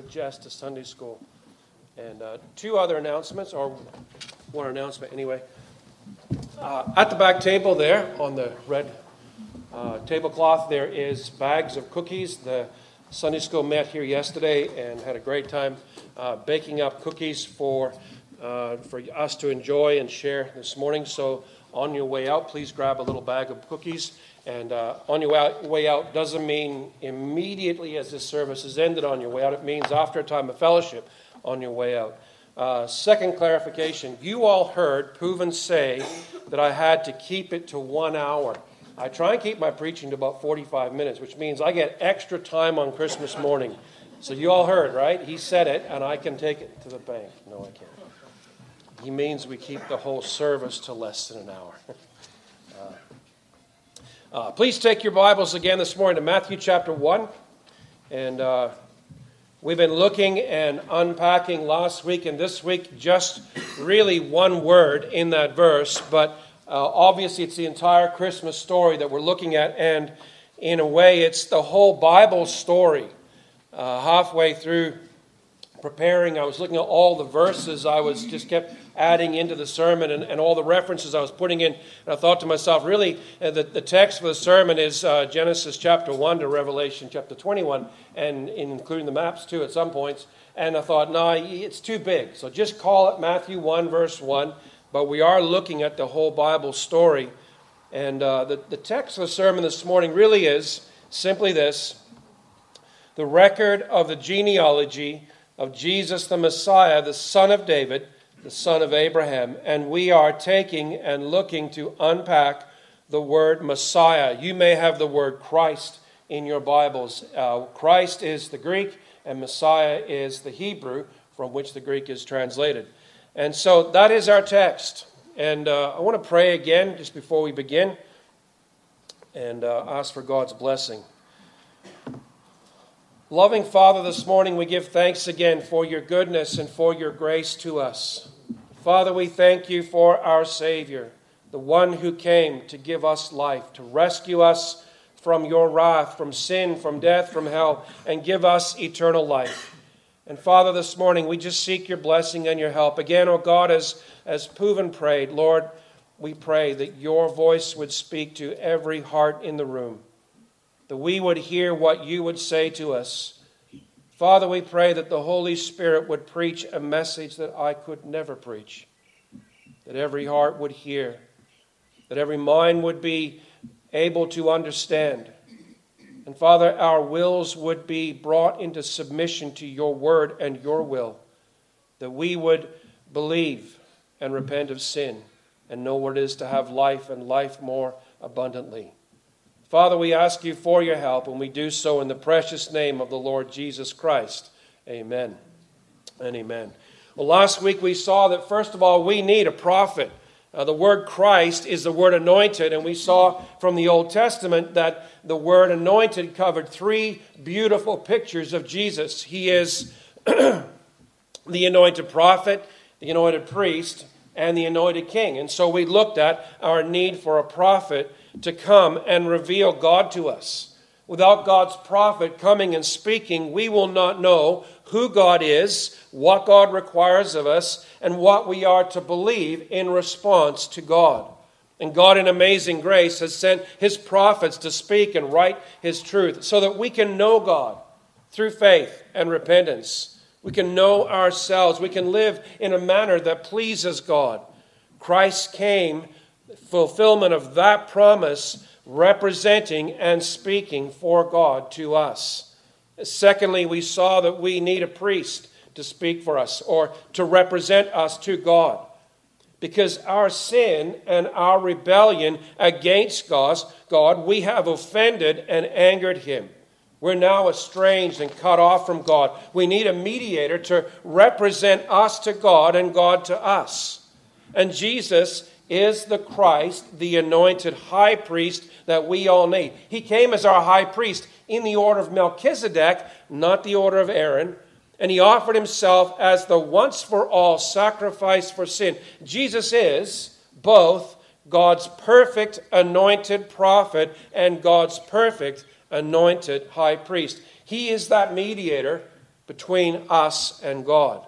with Jess to Sunday school. And uh, two other announcements, or one announcement anyway. Uh, at the back table there on the red uh, tablecloth, there is bags of cookies. The Sunday school met here yesterday and had a great time uh, baking up cookies for, uh, for us to enjoy and share this morning. So, on your way out, please grab a little bag of cookies. And uh, on your way out doesn't mean immediately as this service is ended on your way out, it means after a time of fellowship on your way out. Uh, second clarification you all heard Proven say that I had to keep it to one hour. I try and keep my preaching to about 45 minutes, which means I get extra time on Christmas morning. So you all heard, right? He said it, and I can take it to the bank. No, I can't. He means we keep the whole service to less than an hour. uh, uh, please take your Bibles again this morning to Matthew chapter 1. And uh, we've been looking and unpacking last week and this week just really one word in that verse, but uh, obviously, it's the entire Christmas story that we're looking at, and in a way, it's the whole Bible story. Uh, halfway through preparing, I was looking at all the verses I was just kept adding into the sermon and, and all the references I was putting in. And I thought to myself, really, uh, the, the text for the sermon is uh, Genesis chapter 1 to Revelation chapter 21, and including the maps too at some points. And I thought, no, it's too big. So just call it Matthew 1, verse 1 but we are looking at the whole Bible story. And uh, the, the text of the sermon this morning really is simply this the record of the genealogy of Jesus the Messiah, the son of David, the son of Abraham. And we are taking and looking to unpack the word Messiah. You may have the word Christ in your Bibles. Uh, Christ is the Greek, and Messiah is the Hebrew from which the Greek is translated. And so that is our text. And uh, I want to pray again just before we begin and uh, ask for God's blessing. Loving Father, this morning we give thanks again for your goodness and for your grace to us. Father, we thank you for our Savior, the one who came to give us life, to rescue us from your wrath, from sin, from death, from hell, and give us eternal life. And Father, this morning we just seek your blessing and your help. Again, oh God, as, as Proven prayed, Lord, we pray that your voice would speak to every heart in the room, that we would hear what you would say to us. Father, we pray that the Holy Spirit would preach a message that I could never preach, that every heart would hear, that every mind would be able to understand and Father, our wills would be brought into submission to your word and your will, that we would believe and repent of sin and know what it is to have life and life more abundantly. Father, we ask you for your help, and we do so in the precious name of the Lord Jesus Christ. Amen and amen. Well, last week we saw that, first of all, we need a prophet. Uh, the word Christ is the word anointed, and we saw from the Old Testament that the word anointed covered three beautiful pictures of Jesus. He is the anointed prophet, the anointed priest, and the anointed king. And so we looked at our need for a prophet to come and reveal God to us. Without God's prophet coming and speaking, we will not know who God is, what God requires of us, and what we are to believe in response to God. And God, in amazing grace, has sent His prophets to speak and write His truth so that we can know God through faith and repentance. We can know ourselves. We can live in a manner that pleases God. Christ came, fulfillment of that promise representing and speaking for God to us. Secondly, we saw that we need a priest to speak for us or to represent us to God. Because our sin and our rebellion against God, we have offended and angered Him. We're now estranged and cut off from God. We need a mediator to represent us to God and God to us. And Jesus is the Christ, the anointed high priest that we all need. He came as our high priest in the order of Melchizedek, not the order of Aaron, and he offered himself as the once for all sacrifice for sin. Jesus is both God's perfect anointed prophet and God's perfect anointed high priest. He is that mediator between us and God.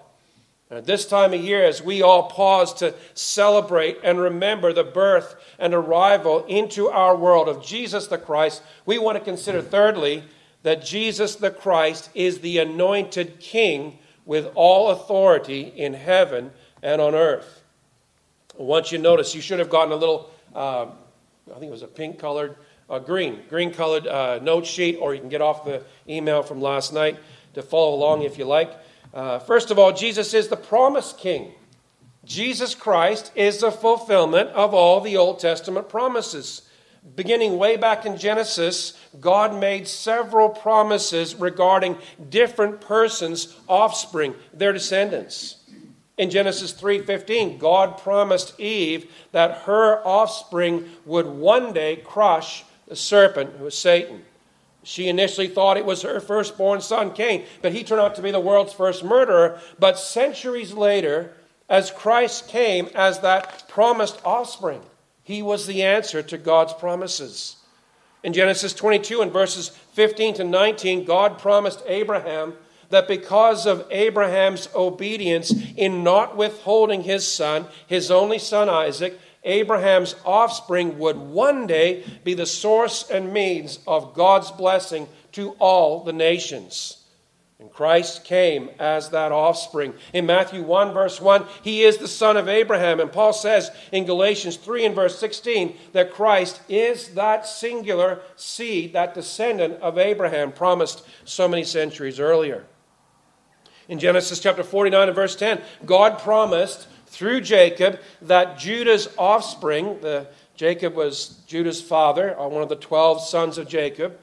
And at this time of year, as we all pause to celebrate and remember the birth and arrival into our world of Jesus the Christ, we want to consider, thirdly, that Jesus the Christ is the anointed King with all authority in heaven and on earth. Once you notice, you should have gotten a little, uh, I think it was a pink colored, uh, green, green colored uh, note sheet, or you can get off the email from last night to follow along if you like. Uh, first of all, Jesus is the promised king. Jesus Christ is the fulfillment of all the Old Testament promises. Beginning way back in Genesis, God made several promises regarding different persons' offspring, their descendants. In Genesis 3:15, God promised Eve that her offspring would one day crush the serpent who was Satan. She initially thought it was her firstborn son Cain, but he turned out to be the world's first murderer. But centuries later, as Christ came as that promised offspring, he was the answer to God's promises. In Genesis 22 and verses 15 to 19, God promised Abraham that because of Abraham's obedience in not withholding his son, his only son Isaac, Abraham's offspring would one day be the source and means of God's blessing to all the nations. And Christ came as that offspring. In Matthew 1, verse 1, he is the son of Abraham. And Paul says in Galatians 3 and verse 16 that Christ is that singular seed, that descendant of Abraham promised so many centuries earlier. In Genesis chapter 49 and verse 10, God promised through Jacob that Judah's offspring, the, Jacob was Judah's father, uh, one of the 12 sons of Jacob,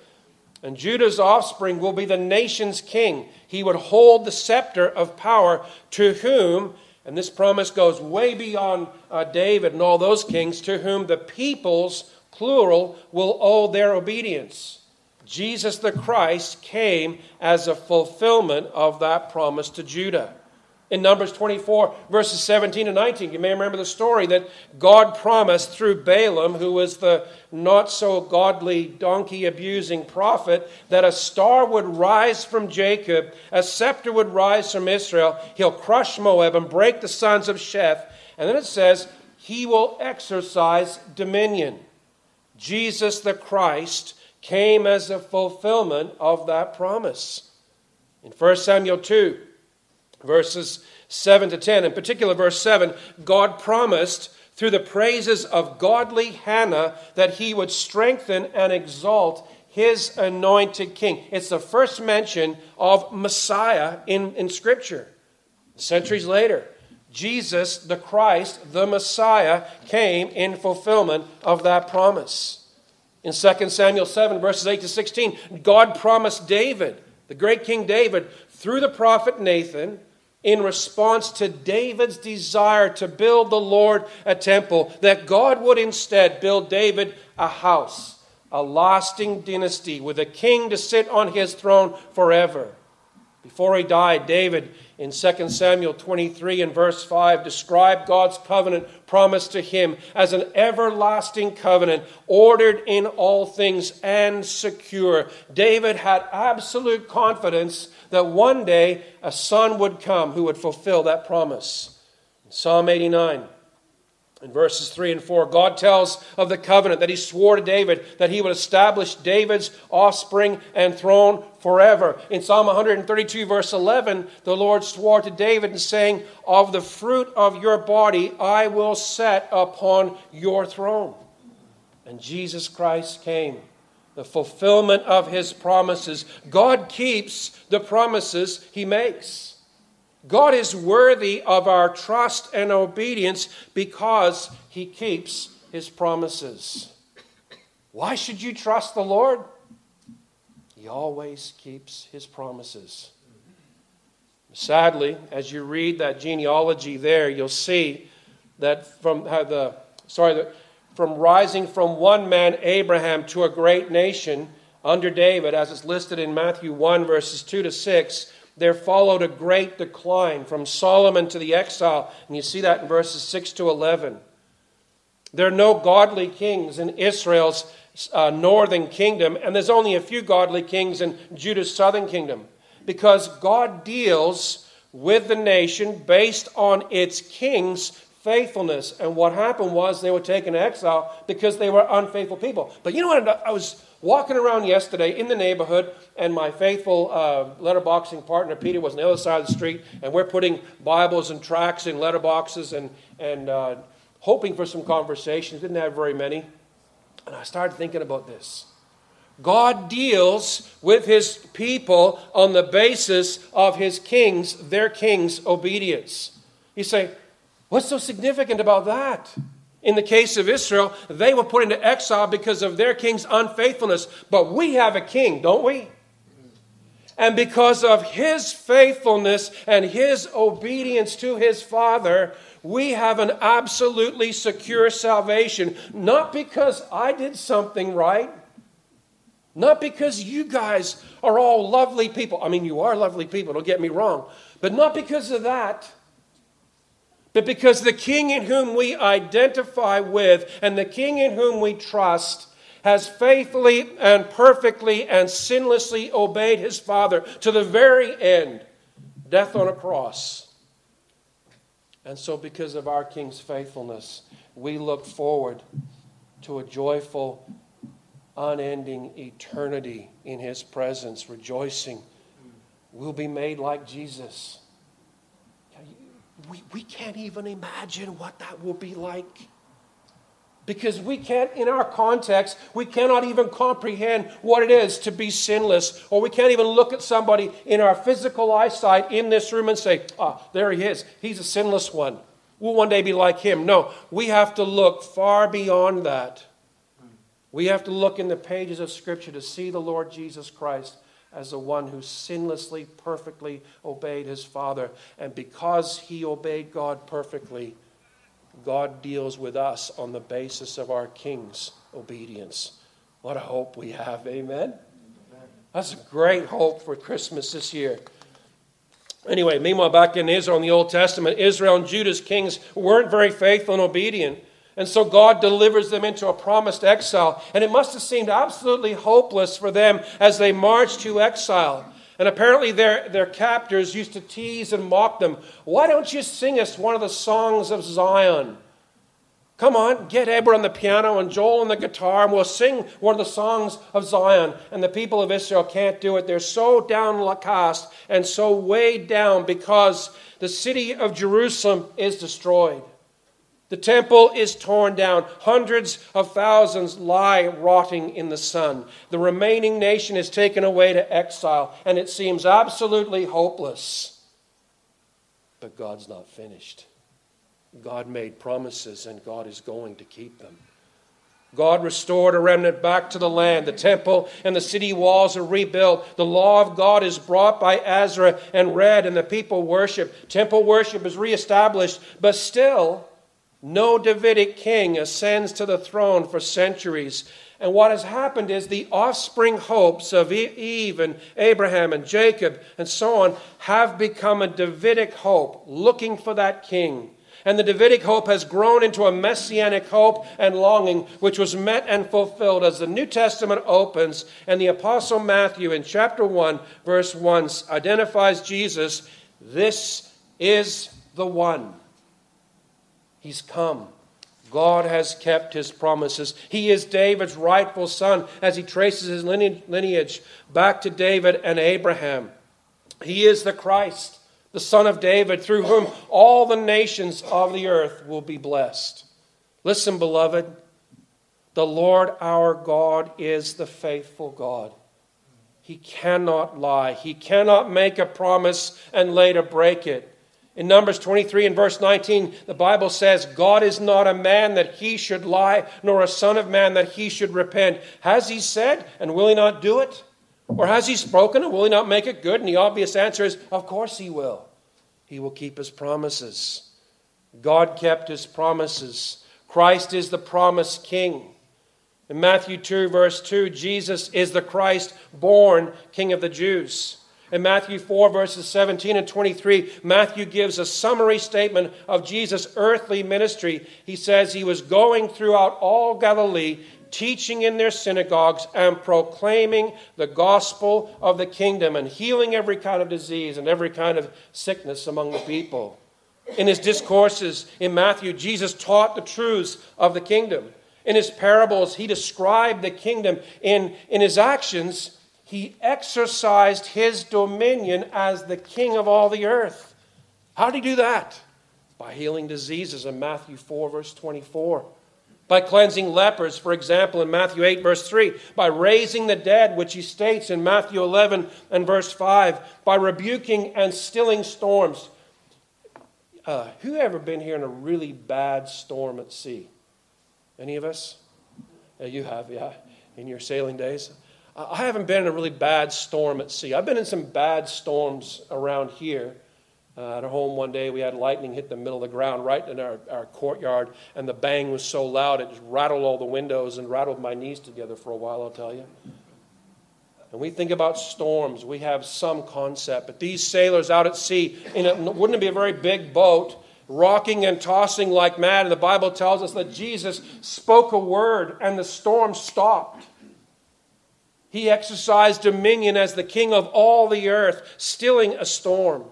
and Judah's offspring will be the nation's king. He would hold the scepter of power to whom, and this promise goes way beyond uh, David and all those kings, to whom the peoples, plural, will owe their obedience. Jesus the Christ came as a fulfillment of that promise to Judah in Numbers 24, verses 17 and 19. You may remember the story that God promised through Balaam, who was the not so godly, donkey abusing prophet, that a star would rise from Jacob, a scepter would rise from Israel. He'll crush Moab and break the sons of Sheth. And then it says, He will exercise dominion. Jesus the Christ came as a fulfillment of that promise. In 1 Samuel 2, verses 7 to 10. In particular, verse 7 God promised through the praises of godly Hannah that he would strengthen and exalt his anointed king. It's the first mention of Messiah in, in Scripture. Centuries later, Jesus, the Christ, the Messiah, came in fulfillment of that promise. In 2 Samuel 7, verses 8 to 16, God promised David, the great King David, through the prophet Nathan, in response to David's desire to build the Lord a temple, that God would instead build David a house, a lasting dynasty with a king to sit on his throne forever. Before he died, David in 2 Samuel 23 and verse 5 described God's covenant promised to him as an everlasting covenant, ordered in all things and secure. David had absolute confidence that one day a son would come who would fulfill that promise. Psalm 89. In verses 3 and 4, God tells of the covenant that he swore to David that he would establish David's offspring and throne forever. In Psalm 132, verse 11, the Lord swore to David, saying, Of the fruit of your body I will set upon your throne. And Jesus Christ came, the fulfillment of his promises. God keeps the promises he makes. God is worthy of our trust and obedience because he keeps his promises. Why should you trust the Lord? He always keeps his promises. Sadly, as you read that genealogy there, you'll see that from how the sorry, from rising from one man Abraham to a great nation under David, as it's listed in Matthew 1 verses 2 to 6, there followed a great decline from Solomon to the exile. And you see that in verses 6 to 11. There are no godly kings in Israel's uh, northern kingdom, and there's only a few godly kings in Judah's southern kingdom. because God deals with the nation based on its king's faithfulness. And what happened was they were taken to exile because they were unfaithful people. But you know what? I was walking around yesterday in the neighborhood, and my faithful uh, letterboxing partner, Peter, was on the other side of the street, and we're putting Bibles and tracts in letterboxes and, and uh, hoping for some conversations. Didn't have very many. And I started thinking about this. God deals with his people on the basis of his king's, their king's obedience. You say, what's so significant about that? In the case of Israel, they were put into exile because of their king's unfaithfulness. But we have a king, don't we? And because of his faithfulness and his obedience to his father, we have an absolutely secure salvation. Not because I did something right, not because you guys are all lovely people. I mean, you are lovely people, don't get me wrong. But not because of that, but because the king in whom we identify with and the king in whom we trust has faithfully and perfectly and sinlessly obeyed his Father to the very end death on a cross. And so, because of our King's faithfulness, we look forward to a joyful unending eternity in His presence, rejoicing. We'll be made like Jesus. We, we can't even imagine what that will be like. Because we can't, in our context, we cannot even comprehend what it is to be sinless, or we can't even look at somebody in our physical eyesight in this room and say, ah, there he is. He's a sinless one. We'll one day be like him. No, we have to look far beyond that we have to look in the pages of Scripture to see the Lord Jesus Christ as the one who sinlessly, perfectly obeyed his Father. And because he obeyed God perfectly, God deals with us on the basis of our King's obedience. What a hope we have. Amen? That's a great hope for Christmas this year. Anyway, meanwhile, back in Israel in the Old Testament, Israel and Judah's kings weren't very faithful and obedient. And so God delivers them into a promised exile. And it must have seemed absolutely hopeless for them as they marched to exile. And apparently, their, their captors used to tease and mock them. Why don't you sing us one of the songs of Zion? Come on, get Eber on the piano and Joel on the guitar, and we'll sing one of the songs of Zion. And the people of Israel can't do it. They're so downcast and so weighed down because the city of Jerusalem is destroyed. The temple is torn down. Hundreds of thousands lie rotting in the sun. The remaining nation is taken away to exile, and it seems absolutely hopeless. But God's not finished. God made promises, and God is going to keep them. God restored a remnant back to the land. The temple and the city walls are rebuilt. The law of God is brought by Ezra and read, and the people worship. Temple worship is reestablished, but still, no Davidic king ascends to the throne for centuries. And what has happened is the offspring hopes of Eve and Abraham and Jacob and so on have become a Davidic hope, looking for that king. And the Davidic hope has grown into a messianic hope and longing, which was met and fulfilled as the New Testament opens. And the Apostle Matthew, in chapter 1, verse 1, identifies Jesus this is the one. He's come. God has kept his promises. He is David's rightful son as he traces his lineage back to David and Abraham. He is the Christ, the son of David, through whom all the nations of the earth will be blessed. Listen, beloved, the Lord our God is the faithful God. He cannot lie, He cannot make a promise and later break it. In Numbers 23 and verse 19, the Bible says, God is not a man that he should lie, nor a son of man that he should repent. Has he said, and will he not do it? Or has he spoken, and will he not make it good? And the obvious answer is, of course he will. He will keep his promises. God kept his promises. Christ is the promised king. In Matthew 2, verse 2, Jesus is the Christ born King of the Jews. In Matthew 4, verses 17 and 23, Matthew gives a summary statement of Jesus' earthly ministry. He says he was going throughout all Galilee, teaching in their synagogues and proclaiming the gospel of the kingdom and healing every kind of disease and every kind of sickness among the people. In his discourses in Matthew, Jesus taught the truths of the kingdom. In his parables, he described the kingdom. In, in his actions, he exercised his dominion as the king of all the earth. How did he do that? By healing diseases in Matthew 4, verse 24 by cleansing lepers, for example, in Matthew 8, verse 3, by raising the dead, which he states in Matthew 11 and verse 5, by rebuking and stilling storms. Uh, who ever been here in a really bad storm at sea? Any of us? Yeah, you have, yeah, in your sailing days. I haven't been in a really bad storm at sea. I've been in some bad storms around here. Uh, at home one day, we had lightning hit the middle of the ground right in our, our courtyard, and the bang was so loud it just rattled all the windows and rattled my knees together for a while, I'll tell you. And we think about storms, we have some concept. But these sailors out at sea, in a, wouldn't it be a very big boat, rocking and tossing like mad? And the Bible tells us that Jesus spoke a word and the storm stopped. He exercised dominion as the king of all the earth, stilling a storm.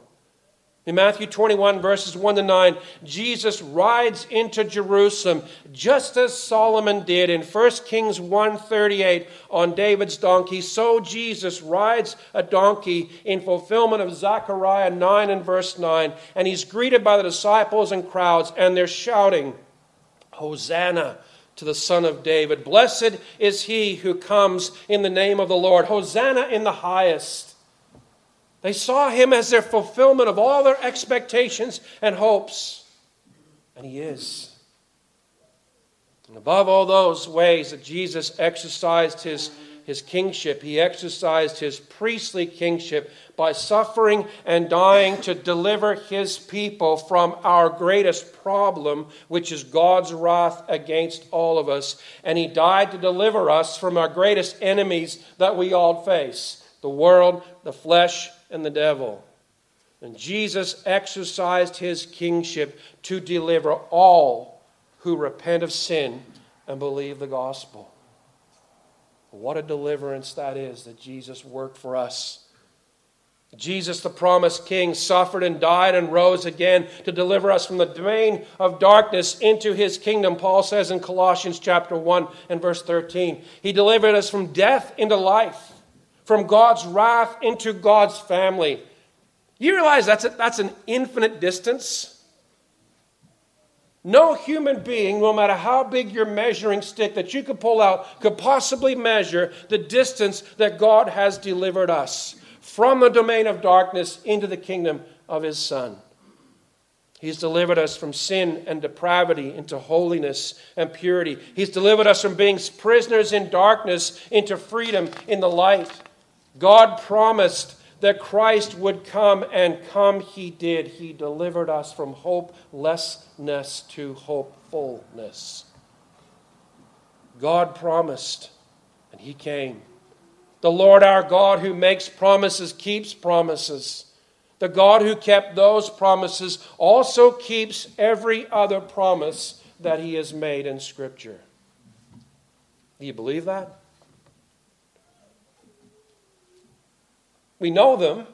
In Matthew 21, verses 1 to 9, Jesus rides into Jerusalem just as Solomon did in 1 Kings 1:38 on David's donkey. So Jesus rides a donkey in fulfillment of Zechariah 9 and verse 9. And he's greeted by the disciples and crowds, and they're shouting, Hosanna to the Son of David. Blessed is he who comes in the name of the Lord. Hosanna in the highest. They saw him as their fulfillment of all their expectations and hopes. And he is. And above all those ways that Jesus exercised his, his kingship, he exercised his priestly kingship by suffering and dying to deliver his people from our greatest problem, which is God's wrath against all of us. And he died to deliver us from our greatest enemies that we all face the world, the flesh, and the devil. And Jesus exercised his kingship to deliver all who repent of sin and believe the gospel. What a deliverance that is that Jesus worked for us. Jesus, the promised King, suffered and died and rose again to deliver us from the domain of darkness into his kingdom. Paul says in Colossians chapter 1 and verse 13. He delivered us from death into life from God's wrath into God's family. You realize that's, a, that's an infinite distance? No human being, no matter how big your measuring stick that you could pull out, could possibly measure the distance that God has delivered us from the domain of darkness into the kingdom of His Son. He's delivered us from sin and depravity into holiness and purity. He's delivered us from being prisoners in darkness into freedom in the light. God promised that Christ would come, and come he did. He delivered us from hopelessness to hopefulness. God promised, and he came. The Lord our God, who makes promises, keeps promises. The God who kept those promises also keeps every other promise that he has made in Scripture. Do you believe that? We know them.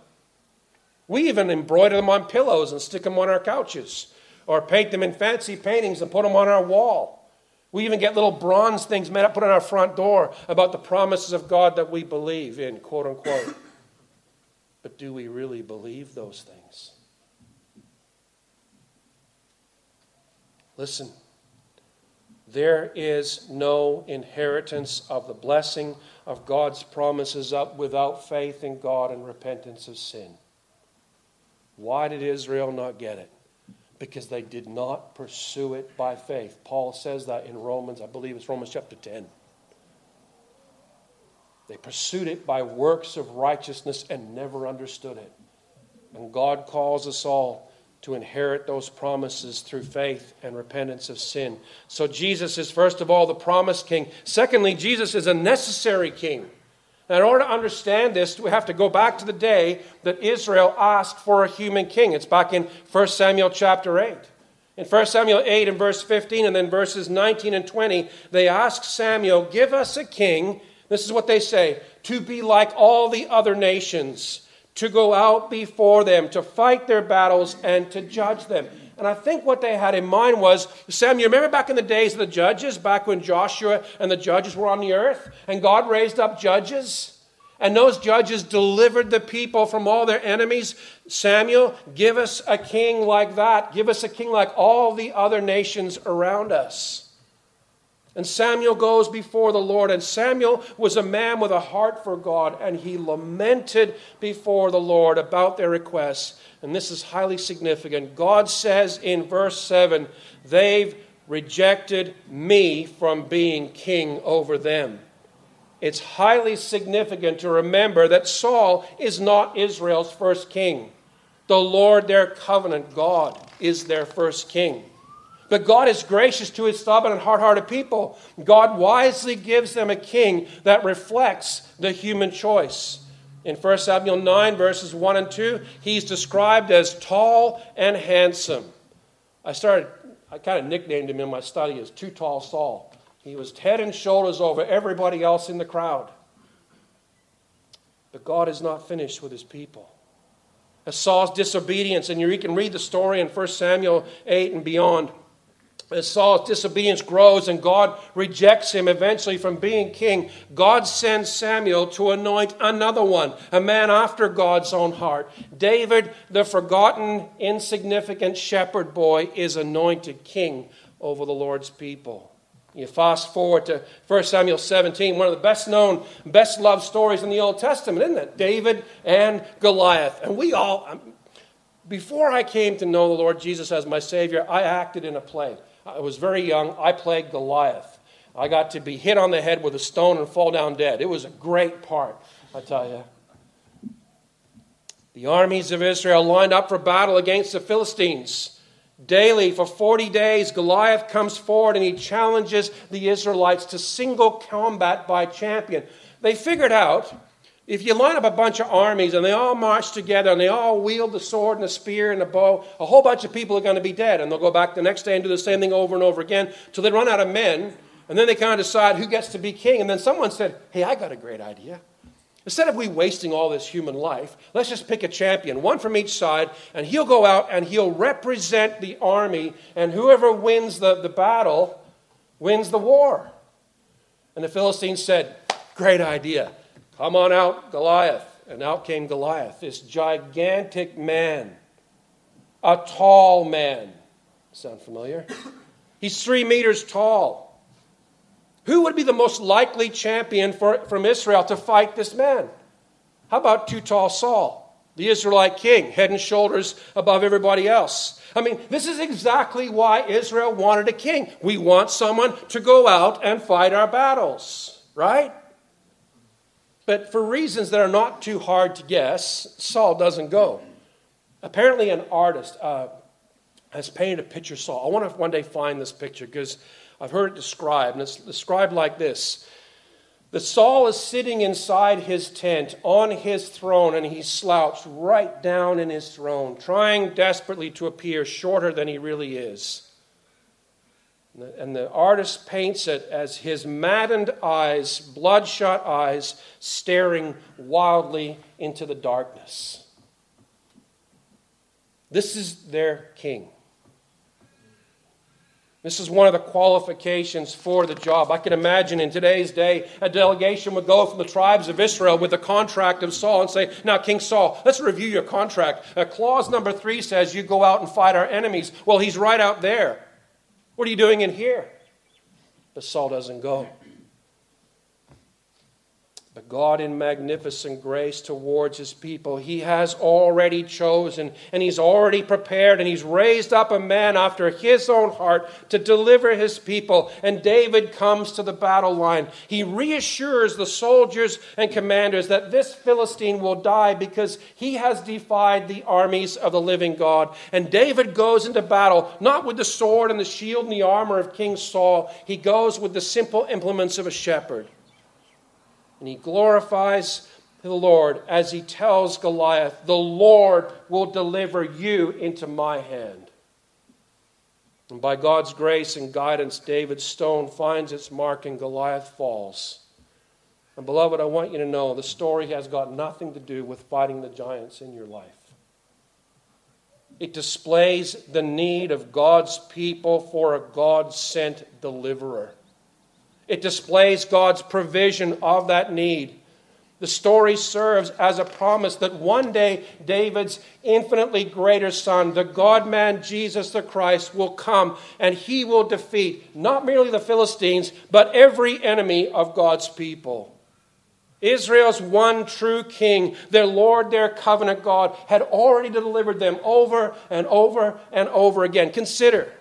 We even embroider them on pillows and stick them on our couches or paint them in fancy paintings and put them on our wall. We even get little bronze things made up, put on our front door about the promises of God that we believe in, quote unquote. But do we really believe those things? Listen, there is no inheritance of the blessing of God's promises up without faith in God and repentance of sin. Why did Israel not get it? Because they did not pursue it by faith. Paul says that in Romans, I believe it's Romans chapter 10. They pursued it by works of righteousness and never understood it. And God calls us all to inherit those promises through faith and repentance of sin. So Jesus is, first of all, the promised king. Secondly, Jesus is a necessary king. Now, in order to understand this, we have to go back to the day that Israel asked for a human king. It's back in 1 Samuel chapter 8. In 1 Samuel 8 and verse 15, and then verses 19 and 20, they ask Samuel, Give us a king. This is what they say to be like all the other nations, to go out before them, to fight their battles, and to judge them. And I think what they had in mind was Sam, you remember back in the days of the judges, back when Joshua and the judges were on the earth, and God raised up judges? And those judges delivered the people from all their enemies. Samuel, give us a king like that. Give us a king like all the other nations around us. And Samuel goes before the Lord. And Samuel was a man with a heart for God, and he lamented before the Lord about their requests. And this is highly significant. God says in verse 7 they've rejected me from being king over them. It's highly significant to remember that Saul is not Israel's first king. The Lord, their covenant God, is their first king. But God is gracious to his stubborn and hard hearted people. God wisely gives them a king that reflects the human choice. In 1 Samuel 9, verses 1 and 2, he's described as tall and handsome. I started, I kind of nicknamed him in my study as Too Tall Saul. He was head and shoulders over everybody else in the crowd. But God is not finished with his people. As Saul's disobedience, and you can read the story in 1 Samuel 8 and beyond as Saul's disobedience grows and God rejects him eventually from being king, God sends Samuel to anoint another one, a man after God's own heart. David, the forgotten, insignificant shepherd boy, is anointed king over the Lord's people. You fast forward to 1 Samuel 17, one of the best known, best loved stories in the Old Testament, isn't it? David and Goliath. And we all, um, before I came to know the Lord Jesus as my Savior, I acted in a play. I was very young. I played Goliath. I got to be hit on the head with a stone and fall down dead. It was a great part, I tell you. The armies of Israel lined up for battle against the Philistines. Daily, for 40 days, Goliath comes forward and he challenges the Israelites to single combat by champion. They figured out if you line up a bunch of armies and they all march together and they all wield the sword and the spear and the bow, a whole bunch of people are going to be dead. And they'll go back the next day and do the same thing over and over again till they run out of men. And then they kind of decide who gets to be king. And then someone said, Hey, I got a great idea. Instead of we wasting all this human life, let's just pick a champion, one from each side, and he'll go out and he'll represent the army, and whoever wins the, the battle wins the war. And the Philistines said, Great idea. Come on out, Goliath. And out came Goliath, this gigantic man, a tall man. Sound familiar? He's three meters tall. Who would be the most likely champion for, from Israel to fight this man? How about too tall Saul, the Israelite king, head and shoulders above everybody else? I mean, this is exactly why Israel wanted a king. We want someone to go out and fight our battles, right? But for reasons that are not too hard to guess, Saul doesn't go. Apparently, an artist uh, has painted a picture of Saul. I want to one day find this picture because I've heard it described, and it's described like this The Saul is sitting inside his tent on his throne, and he slouched right down in his throne, trying desperately to appear shorter than he really is. And the artist paints it as his maddened eyes, bloodshot eyes, staring wildly into the darkness. This is their king. This is one of the qualifications for the job. I can imagine in today's day, a delegation would go from the tribes of Israel with the contract of Saul and say, Now, King Saul, let's review your contract. Uh, clause number three says you go out and fight our enemies. Well, he's right out there. What are you doing in here? But Saul doesn't go. But God, in magnificent grace towards his people, he has already chosen and he's already prepared and he's raised up a man after his own heart to deliver his people. And David comes to the battle line. He reassures the soldiers and commanders that this Philistine will die because he has defied the armies of the living God. And David goes into battle not with the sword and the shield and the armor of King Saul, he goes with the simple implements of a shepherd. And he glorifies the Lord as he tells Goliath, The Lord will deliver you into my hand. And by God's grace and guidance, David's stone finds its mark and Goliath falls. And beloved, I want you to know the story has got nothing to do with fighting the giants in your life. It displays the need of God's people for a God sent deliverer. It displays God's provision of that need. The story serves as a promise that one day David's infinitely greater son, the God man Jesus the Christ, will come and he will defeat not merely the Philistines, but every enemy of God's people. Israel's one true king, their Lord, their covenant God, had already delivered them over and over and over again. Consider,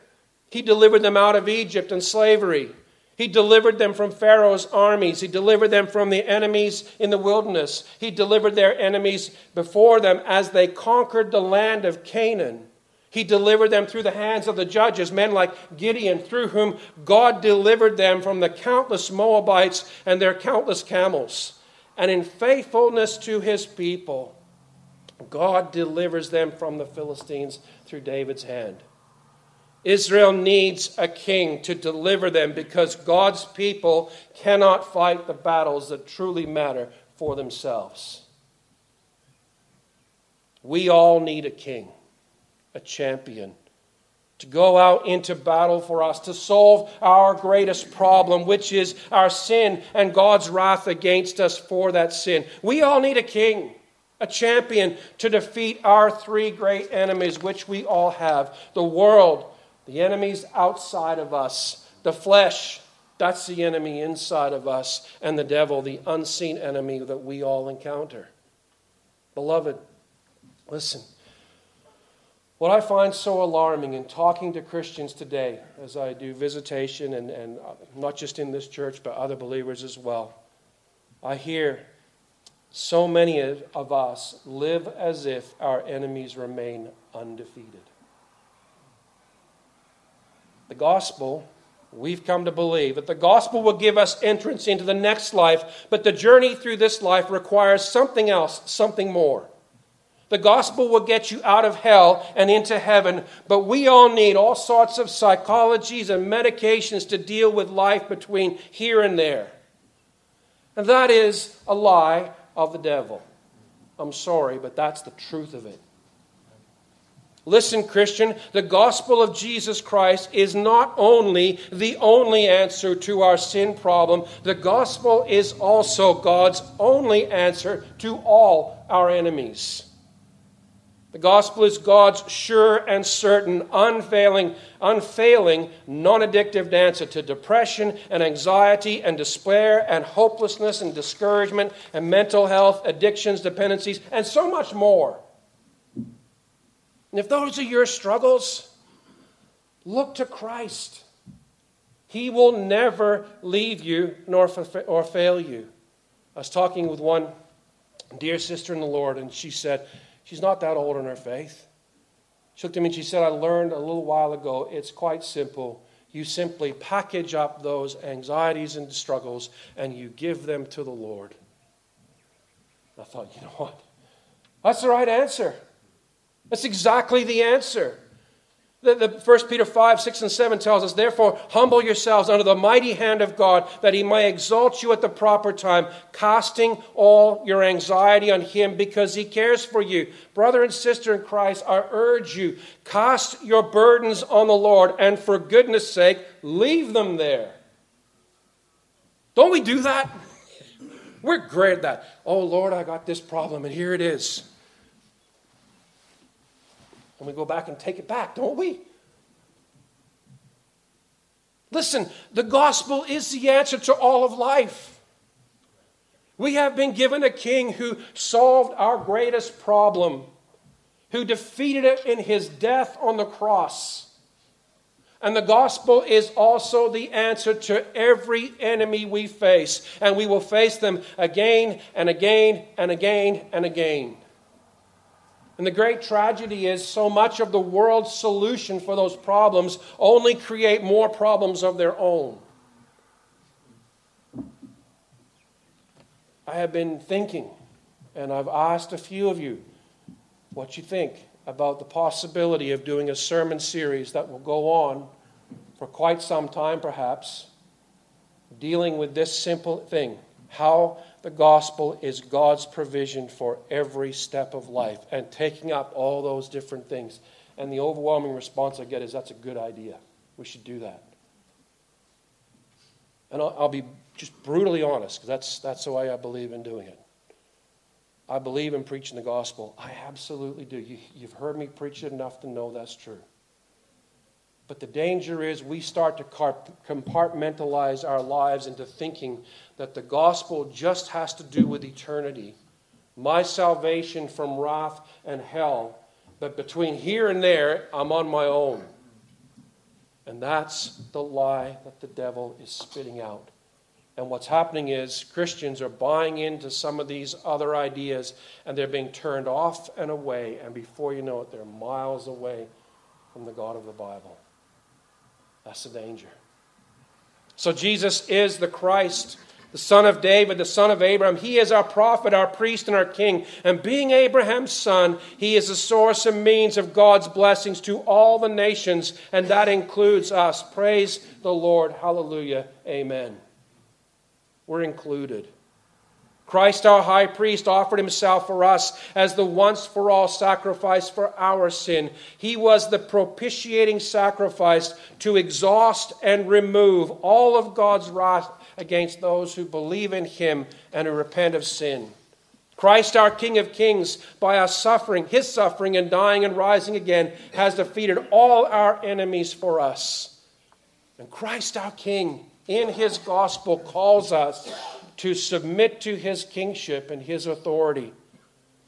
he delivered them out of Egypt and slavery. He delivered them from Pharaoh's armies. He delivered them from the enemies in the wilderness. He delivered their enemies before them as they conquered the land of Canaan. He delivered them through the hands of the judges, men like Gideon, through whom God delivered them from the countless Moabites and their countless camels and in faithfulness to his people, God delivers them from the Philistines through David's hand. Israel needs a king to deliver them because God's people cannot fight the battles that truly matter for themselves. We all need a king, a champion, to go out into battle for us, to solve our greatest problem, which is our sin and God's wrath against us for that sin. We all need a king, a champion to defeat our three great enemies, which we all have the world, the enemies outside of us, the flesh. That's the enemy inside of us, and the devil, the unseen enemy that we all encounter. Beloved, listen. What I find so alarming in talking to Christians today, as I do visitation and, and uh, not just in this church, but other believers as well, I hear so many of us live as if our enemies remain undefeated. The gospel, we've come to believe that the gospel will give us entrance into the next life, but the journey through this life requires something else, something more. The gospel will get you out of hell and into heaven, but we all need all sorts of psychologies and medications to deal with life between here and there. And that is a lie of the devil. I'm sorry, but that's the truth of it. Listen, Christian, the gospel of Jesus Christ is not only the only answer to our sin problem, the gospel is also God's only answer to all our enemies. The gospel is God's sure and certain, unfailing, unfailing, non-addictive answer to depression and anxiety and despair and hopelessness and discouragement and mental health, addictions, dependencies, and so much more. And if those are your struggles, look to Christ. He will never leave you nor or fail you. I was talking with one dear sister in the Lord, and she said, She's not that old in her faith. She looked at me and she said, I learned a little while ago, it's quite simple. You simply package up those anxieties and struggles and you give them to the Lord. I thought, you know what? That's the right answer. That's exactly the answer. The, the 1 Peter 5, 6, and 7 tells us, Therefore, humble yourselves under the mighty hand of God, that he may exalt you at the proper time, casting all your anxiety on him because he cares for you. Brother and sister in Christ, I urge you, cast your burdens on the Lord, and for goodness sake, leave them there. Don't we do that? We're great at that. Oh, Lord, I got this problem, and here it is. And we go back and take it back, don't we? Listen, the gospel is the answer to all of life. We have been given a king who solved our greatest problem, who defeated it in his death on the cross. And the gospel is also the answer to every enemy we face. And we will face them again and again and again and again. And the great tragedy is so much of the world's solution for those problems only create more problems of their own. I have been thinking, and I've asked a few of you what you think. about the possibility of doing a sermon series that will go on for quite some time, perhaps, dealing with this simple thing how the gospel is God's provision for every step of life and taking up all those different things. And the overwhelming response I get is that's a good idea. We should do that. And I'll, I'll be just brutally honest because that's, that's the way I believe in doing it. I believe in preaching the gospel. I absolutely do. You, you've heard me preach it enough to know that's true. But the danger is we start to compartmentalize our lives into thinking that the gospel just has to do with eternity. My salvation from wrath and hell. But between here and there, I'm on my own. And that's the lie that the devil is spitting out. And what's happening is Christians are buying into some of these other ideas and they're being turned off and away. And before you know it, they're miles away from the God of the Bible. That's the danger. So Jesus is the Christ, the son of David, the son of Abraham. He is our prophet, our priest, and our king. And being Abraham's son, he is the source and means of God's blessings to all the nations, and that includes us. Praise the Lord. Hallelujah. Amen. We're included. Christ, our high priest, offered himself for us as the once for all sacrifice for our sin. He was the propitiating sacrifice to exhaust and remove all of God's wrath against those who believe in him and who repent of sin. Christ, our King of Kings, by our suffering, his suffering and dying and rising again, has defeated all our enemies for us. And Christ, our King, in his gospel, calls us to submit to his kingship and his authority,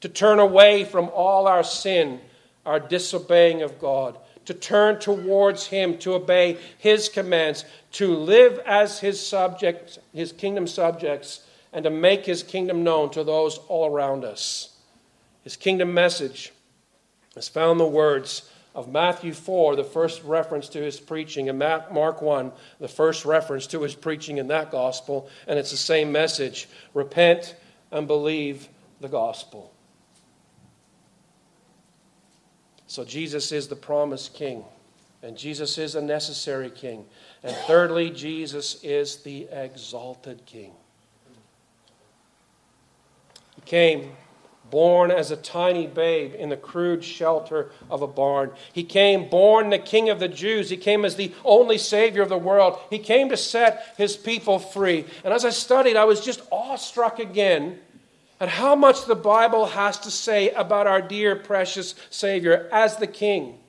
to turn away from all our sin, our disobeying of God, to turn towards him, to obey his commands, to live as his subjects, his kingdom subjects, and to make his kingdom known to those all around us. His kingdom message is found in the words of Matthew 4, the first reference to his preaching, and Mark 1, the first reference to his preaching in that gospel, and it's the same message repent and believe the gospel. So Jesus is the promised king, and Jesus is a necessary king. And thirdly, Jesus is the exalted king. He came born as a tiny babe in the crude shelter of a barn. He came born the King of the Jews. He came as the only Savior of the world. He came to set his people free. And as I studied, I was just awestruck again at how much the Bible has to say about our dear, precious Savior as the King.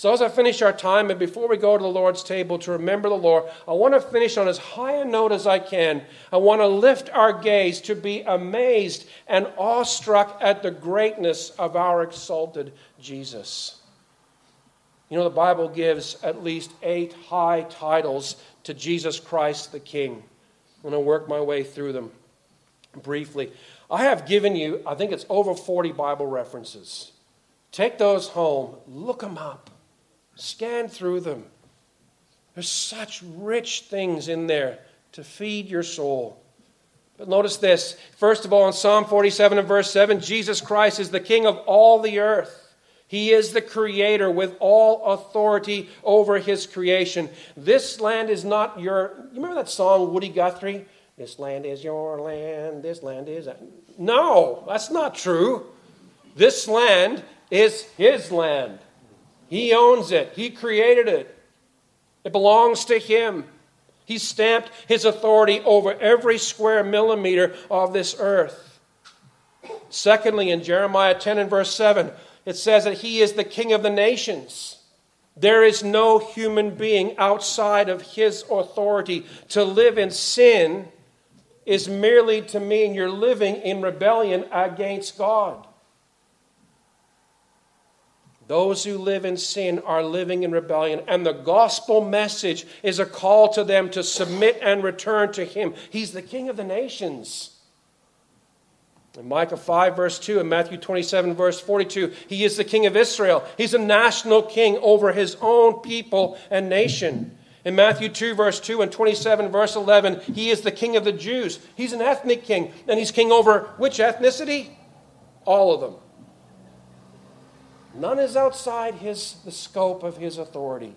So, as I finish our time, and before we go to the Lord's table to remember the Lord, I want to finish on as high a note as I can. I want to lift our gaze to be amazed and awestruck at the greatness of our exalted Jesus. You know, the Bible gives at least eight high titles to Jesus Christ the King. I'm going to work my way through them briefly. I have given you, I think it's over 40 Bible references. Take those home, look them up. Scan through them. There's such rich things in there to feed your soul. But notice this. First of all, in Psalm 47 and verse 7, Jesus Christ is the King of all the earth. He is the creator with all authority over his creation. This land is not your. You remember that song, Woody Guthrie? This land is your land, this land is. No, that's not true. This land is his land. He owns it, He created it. It belongs to Him. He stamped His authority over every square millimeter of this earth. Secondly, in Jeremiah 10 and verse 7, it says that He is the King of the nations. There is no human being outside of His authority. To live in sin is merely to mean you're living in rebellion against God. Those who live in sin are living in rebellion, and the gospel message is a call to them to submit and return to Him. He's the King of the nations. In Micah 5, verse 2, and Matthew 27, verse 42, He is the King of Israel. He's a national king over His own people and nation. In Matthew 2, verse 2 and 27, verse 11, He is the King of the Jews. He's an ethnic king, and He's king over which ethnicity? All of them. None is outside his, the scope of his authority.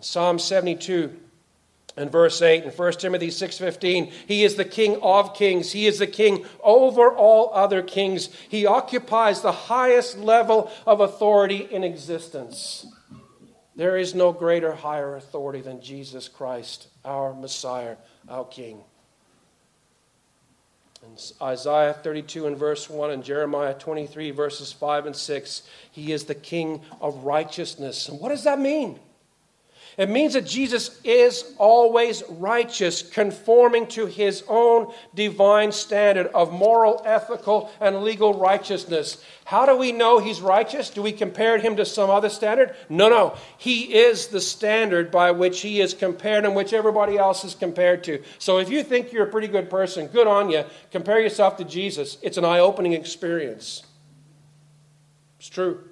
Psalm 72 and verse 8 and 1 Timothy 6:15 he is the king of kings. He is the king over all other kings. He occupies the highest level of authority in existence. There is no greater higher authority than Jesus Christ our messiah our king in Isaiah 32 and verse 1 and Jeremiah 23 verses 5 and 6 he is the king of righteousness. And what does that mean it means that Jesus is always righteous, conforming to his own divine standard of moral, ethical, and legal righteousness. How do we know he's righteous? Do we compare him to some other standard? No, no. He is the standard by which he is compared and which everybody else is compared to. So if you think you're a pretty good person, good on you. Compare yourself to Jesus. It's an eye opening experience. It's true.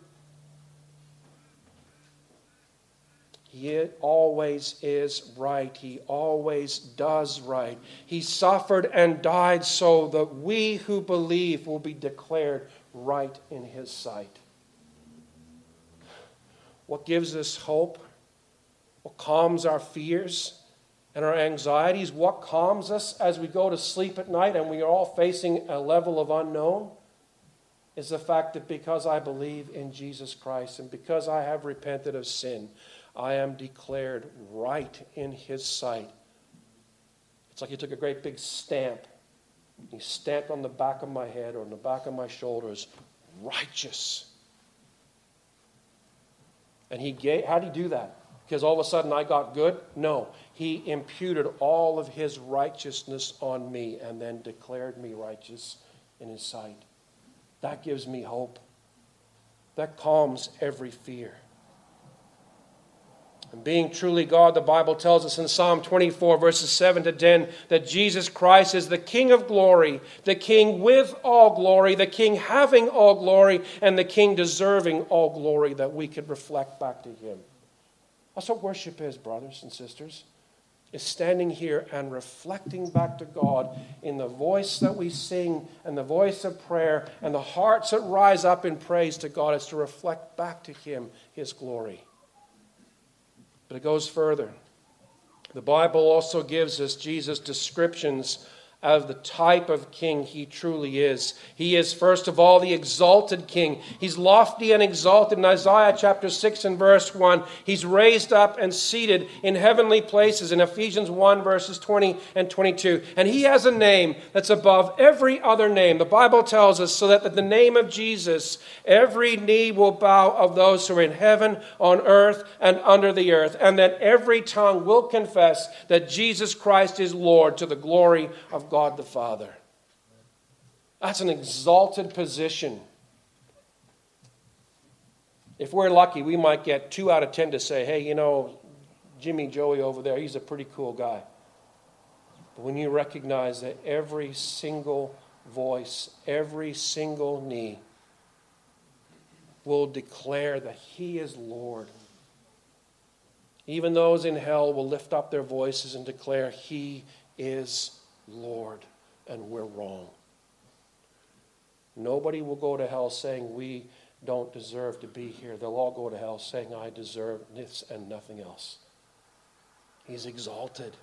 He always is right. He always does right. He suffered and died so that we who believe will be declared right in His sight. What gives us hope? What calms our fears and our anxieties? What calms us as we go to sleep at night and we are all facing a level of unknown? Is the fact that because I believe in Jesus Christ and because I have repented of sin, I am declared right in his sight. It's like he took a great big stamp. He stamped on the back of my head or on the back of my shoulders, righteous. And he gave, how did he do that? Because all of a sudden I got good? No. He imputed all of his righteousness on me and then declared me righteous in his sight. That gives me hope. That calms every fear. And being truly God, the Bible tells us in Psalm 24, verses 7 to 10, that Jesus Christ is the King of glory, the King with all glory, the King having all glory, and the King deserving all glory that we could reflect back to Him. That's what worship is, brothers and sisters. Is standing here and reflecting back to God in the voice that we sing and the voice of prayer and the hearts that rise up in praise to God is to reflect back to Him His glory. But it goes further. The Bible also gives us Jesus' descriptions of the type of king he truly is. He is, first of all, the exalted king. He's lofty and exalted. In Isaiah chapter 6 and verse 1, he's raised up and seated in heavenly places in Ephesians 1, verses 20 and 22. And he has a name that's above every other name. The Bible tells us so that at the name of Jesus, every knee will bow of those who are in heaven, on earth, and under the earth, and that every tongue will confess that Jesus Christ is Lord to the glory of God the Father. That's an exalted position. If we're lucky, we might get two out of ten to say, hey, you know, Jimmy Joey over there, he's a pretty cool guy. But when you recognize that every single voice, every single knee will declare that He is Lord, even those in hell will lift up their voices and declare, He is Lord, and we're wrong. Nobody will go to hell saying we don't deserve to be here. They'll all go to hell saying, I deserve this and nothing else. He's exalted.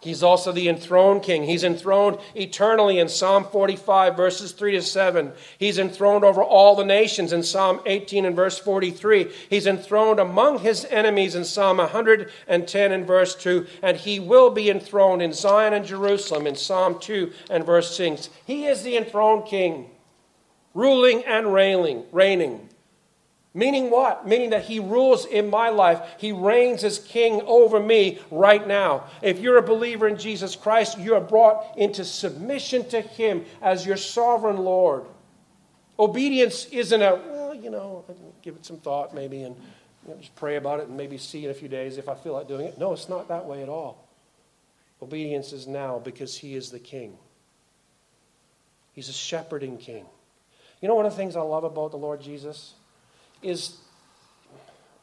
He's also the enthroned king. He's enthroned eternally in Psalm 45, verses 3 to 7. He's enthroned over all the nations in Psalm 18 and verse 43. He's enthroned among his enemies in Psalm 110 and verse 2. And he will be enthroned in Zion and Jerusalem in Psalm 2 and verse 6. He is the enthroned king, ruling and reigning. reigning. Meaning what? Meaning that He rules in my life. He reigns as King over me right now. If you're a believer in Jesus Christ, you are brought into submission to Him as your sovereign Lord. Obedience isn't a, well, you know, give it some thought maybe and you know, just pray about it and maybe see in a few days if I feel like doing it. No, it's not that way at all. Obedience is now because He is the King. He's a shepherding King. You know one of the things I love about the Lord Jesus? Is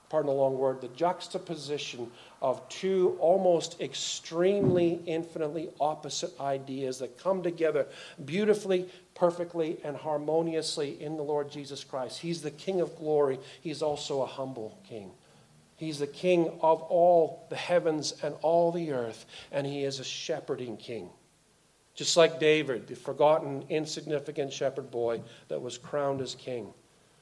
pardon the long word, the juxtaposition of two almost extremely, infinitely opposite ideas that come together beautifully, perfectly, and harmoniously in the Lord Jesus Christ. He's the King of glory, He's also a humble King. He's the King of all the heavens and all the earth, and He is a shepherding King. Just like David, the forgotten, insignificant shepherd boy that was crowned as king.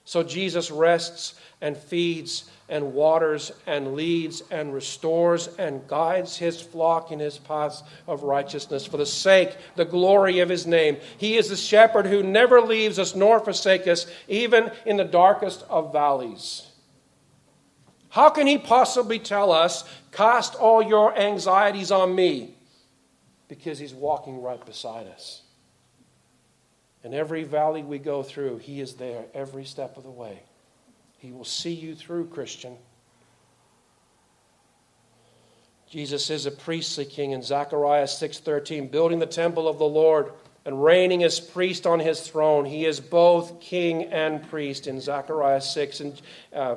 So Jesus rests and feeds and waters and leads and restores and guides his flock in his paths of righteousness for the sake, the glory of his name. He is the shepherd who never leaves us nor forsakes us, even in the darkest of valleys. How can he possibly tell us, Cast all your anxieties on me? Because he's walking right beside us. In every valley we go through, He is there every step of the way. He will see you through, Christian. Jesus is a priestly king in Zechariah 6:13, building the temple of the Lord and reigning as priest on his throne. He is both king and priest in Zechariah 6 and uh,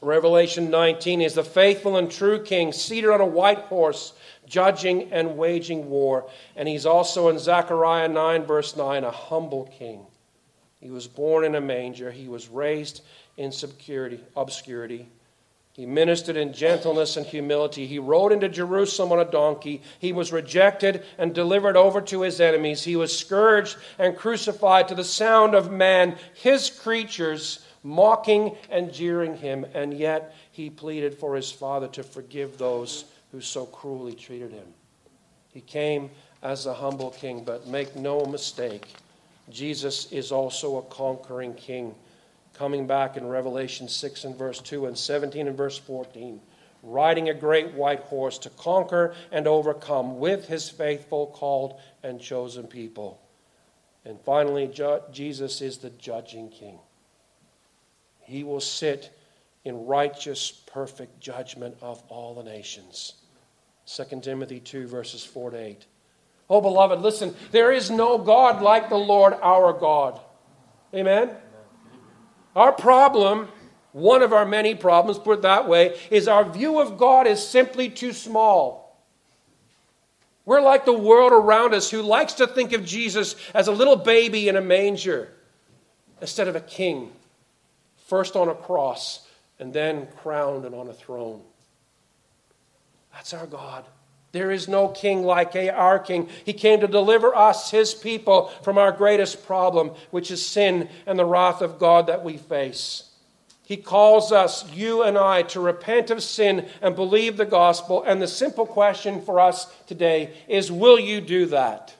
Revelation 19 is the faithful and true king seated on a white horse judging and waging war. And he's also in Zechariah 9, verse 9, a humble king. He was born in a manger, he was raised in obscurity. obscurity. He ministered in gentleness and humility. He rode into Jerusalem on a donkey. He was rejected and delivered over to his enemies. He was scourged and crucified to the sound of man, his creatures mocking and jeering him. And yet he pleaded for his Father to forgive those who so cruelly treated him. He came as a humble king, but make no mistake, Jesus is also a conquering king. Coming back in Revelation 6 and verse 2 and 17 and verse 14, riding a great white horse to conquer and overcome with his faithful, called, and chosen people. And finally, Jesus is the judging king. He will sit in righteous, perfect judgment of all the nations. 2 Timothy 2, verses 4 to 8. Oh, beloved, listen, there is no God like the Lord our God. Amen? Our problem, one of our many problems, put that way, is our view of God is simply too small. We're like the world around us who likes to think of Jesus as a little baby in a manger instead of a king, first on a cross and then crowned and on a throne. That's our God. There is no king like our king. He came to deliver us, his people, from our greatest problem, which is sin and the wrath of God that we face. He calls us, you and I, to repent of sin and believe the gospel. And the simple question for us today is will you do that?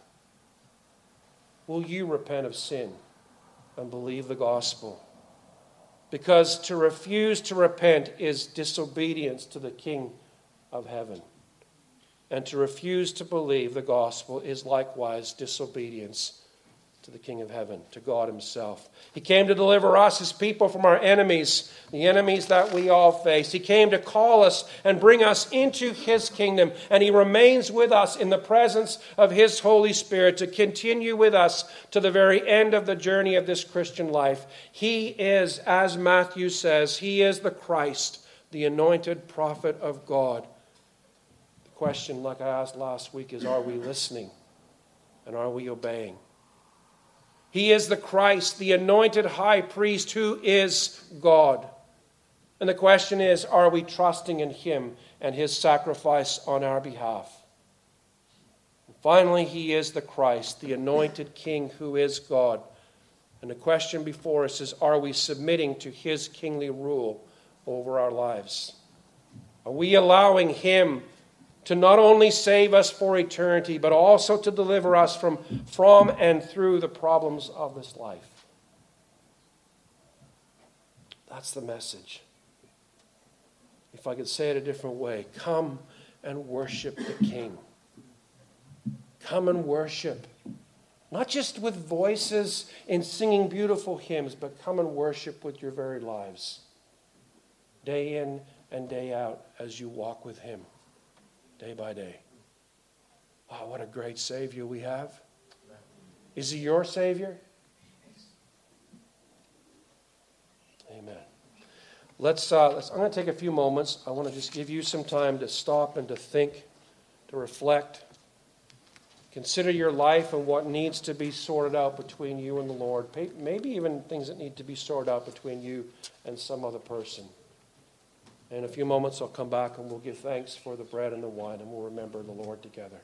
Will you repent of sin and believe the gospel? Because to refuse to repent is disobedience to the King of heaven. And to refuse to believe the gospel is likewise disobedience to the King of heaven, to God Himself. He came to deliver us, His people, from our enemies, the enemies that we all face. He came to call us and bring us into His kingdom, and He remains with us in the presence of His Holy Spirit to continue with us to the very end of the journey of this Christian life. He is, as Matthew says, He is the Christ, the anointed prophet of God. Question, like I asked last week, is are we listening and are we obeying? He is the Christ, the anointed high priest who is God. And the question is are we trusting in him and his sacrifice on our behalf? And finally, he is the Christ, the anointed king who is God. And the question before us is are we submitting to his kingly rule over our lives? Are we allowing him to not only save us for eternity, but also to deliver us from, from and through the problems of this life. That's the message. If I could say it a different way, come and worship the King. Come and worship. Not just with voices in singing beautiful hymns, but come and worship with your very lives, day in and day out, as you walk with Him day by day. Wow, what a great Savior we have. Is He your Savior? Amen. Let's, uh, let's, I'm going to take a few moments. I want to just give you some time to stop and to think, to reflect. Consider your life and what needs to be sorted out between you and the Lord. Maybe even things that need to be sorted out between you and some other person. In a few moments, I'll come back and we'll give thanks for the bread and the wine and we'll remember the Lord together.